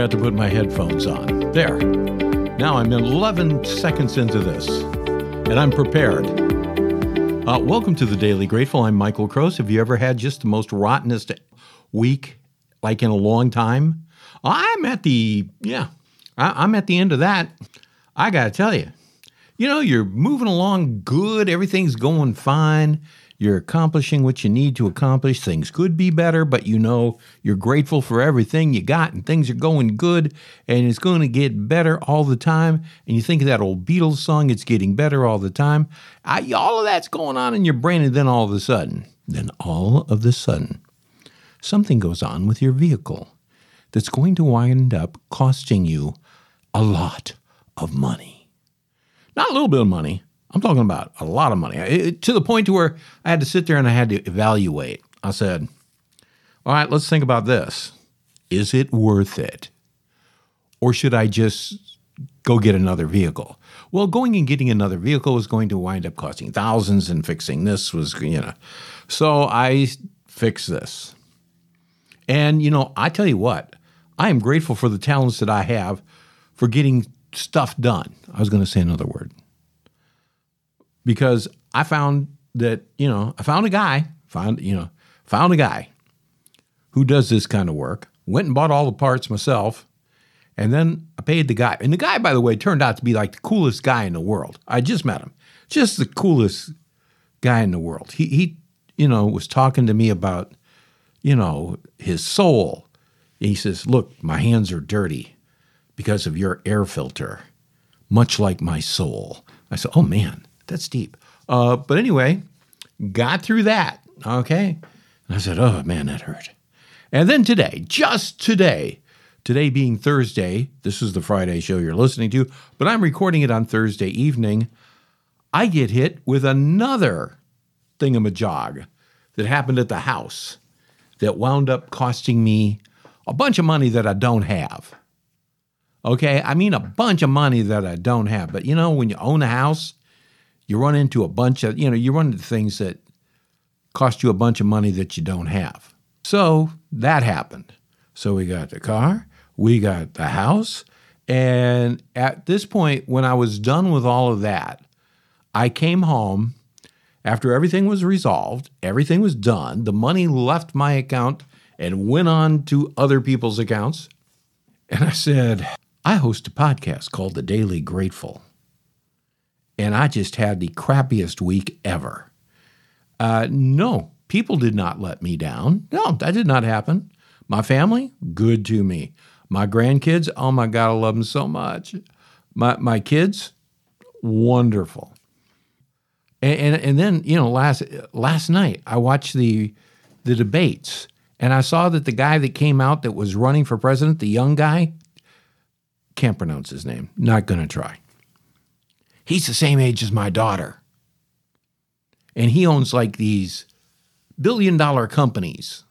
forgot to put my headphones on. There. Now I'm 11 seconds into this, and I'm prepared. Uh, welcome to the Daily Grateful. I'm Michael Kroos. Have you ever had just the most rottenest week, like in a long time? I'm at the, yeah, I, I'm at the end of that. I got to tell you, you know, you're moving along good, everything's going fine. You're accomplishing what you need to accomplish. Things could be better, but you know you're grateful for everything you got and things are going good and it's going to get better all the time. And you think of that old Beatles song, it's getting better all the time. I, all of that's going on in your brain, and then all of a sudden, then all of a sudden, something goes on with your vehicle that's going to wind up costing you a lot of money. Not a little bit of money, I'm talking about a lot of money it, to the point to where I had to sit there and I had to evaluate. I said, all right, let's think about this. Is it worth it? Or should I just go get another vehicle? Well, going and getting another vehicle was going to wind up costing thousands, and fixing this was, you know. So I fixed this. And, you know, I tell you what, I am grateful for the talents that I have for getting stuff done. I was going to say another word because I found that, you know, I found a guy, found, you know, found a guy who does this kind of work, went and bought all the parts myself, and then I paid the guy. And the guy, by the way, turned out to be like the coolest guy in the world. I just met him. Just the coolest guy in the world. He, he you know, was talking to me about, you know, his soul. He says, Look, my hands are dirty because of your air filter, much like my soul. I said, Oh man, that's deep. Uh, but anyway, got through that. Okay. And I said, oh man, that hurt. And then today, just today, today being Thursday, this is the Friday show you're listening to, but I'm recording it on Thursday evening. I get hit with another thingamajog that happened at the house that wound up costing me a bunch of money that I don't have. Okay, I mean a bunch of money that I don't have. But you know, when you own a house you run into a bunch of, you know, you run into things that cost you a bunch of money that you don't have. So that happened. So we got the car, we got the house. And at this point, when I was done with all of that, I came home after everything was resolved, everything was done, the money left my account and went on to other people's accounts. And I said, I host a podcast called The Daily Grateful and I just had the crappiest week ever. Uh, no, people did not let me down. No, that did not happen. My family, good to me. My grandkids, oh my God, I love them so much. My, my kids, wonderful. And, and, and then, you know, last, last night I watched the, the debates and I saw that the guy that came out that was running for president, the young guy, can't pronounce his name, not going to try. He's the same age as my daughter. And he owns like these billion dollar companies,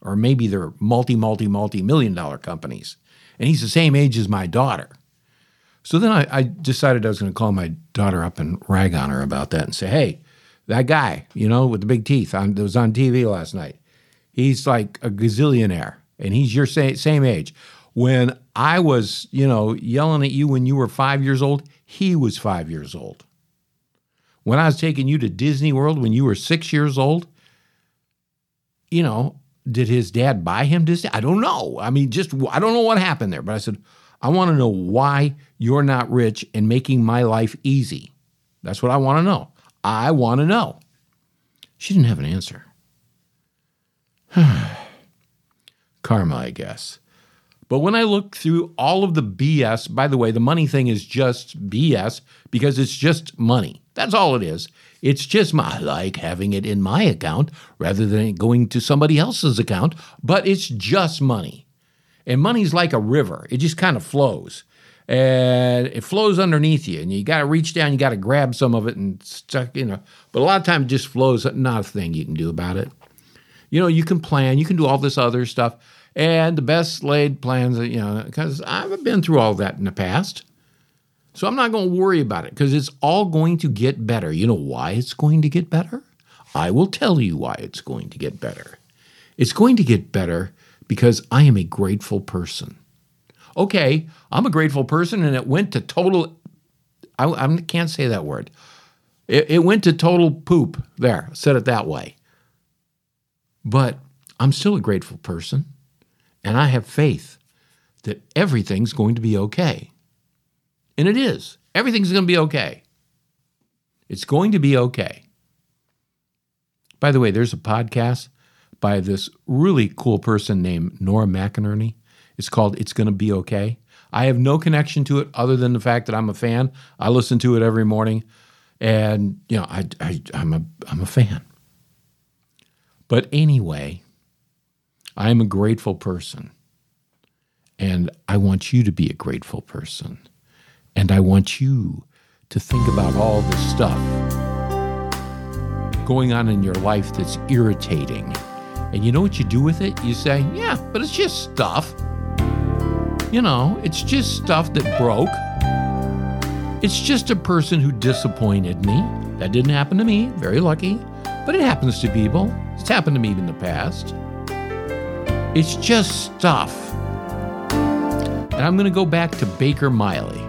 or maybe they're multi, multi, multi million dollar companies. And he's the same age as my daughter. So then I, I decided I was going to call my daughter up and rag on her about that and say, hey, that guy, you know, with the big teeth on, that was on TV last night, he's like a gazillionaire and he's your same, same age. When I was, you know, yelling at you when you were five years old, he was five years old. When I was taking you to Disney World when you were six years old, you know, did his dad buy him Disney? I don't know. I mean, just, I don't know what happened there, but I said, I want to know why you're not rich and making my life easy. That's what I want to know. I want to know. She didn't have an answer. Karma, I guess. But when I look through all of the BS, by the way, the money thing is just BS because it's just money. That's all it is. It's just my, I like having it in my account rather than going to somebody else's account, but it's just money. And money's like a river, it just kind of flows. And it flows underneath you, and you got to reach down, you got to grab some of it and stuck, you know. But a lot of times it just flows, not a thing you can do about it. You know, you can plan, you can do all this other stuff and the best laid plans, you know, because I've been through all that in the past. So I'm not going to worry about it because it's all going to get better. You know why it's going to get better? I will tell you why it's going to get better. It's going to get better because I am a grateful person. Okay, I'm a grateful person, and it went to total. I, I can't say that word. It, it went to total poop. There, said it that way. But I'm still a grateful person, and I have faith that everything's going to be okay. And it is. Everything's going to be okay. It's going to be okay. By the way, there's a podcast by this really cool person named Nora McInerny. It's called It's Gonna Be Okay. I have no connection to it other than the fact that I'm a fan. I listen to it every morning, and you know, I, I I'm a I'm a fan. But anyway, I am a grateful person, and I want you to be a grateful person, and I want you to think about all the stuff going on in your life that's irritating. And you know what you do with it? You say, yeah, but it's just stuff. You know, it's just stuff that broke. It's just a person who disappointed me. That didn't happen to me. Very lucky. But it happens to people. It's happened to me in the past. It's just stuff. And I'm going to go back to Baker Miley.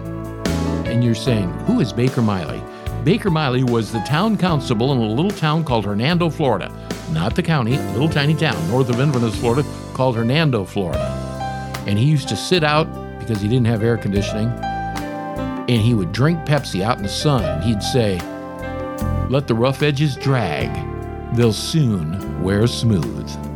And you're saying, who is Baker Miley? Baker Miley was the town constable in a little town called Hernando, Florida. Not the county, a little tiny town north of Inverness, Florida, called Hernando, Florida. And he used to sit out because he didn't have air conditioning. And he would drink Pepsi out in the sun. He'd say, Let the rough edges drag, they'll soon wear smooth.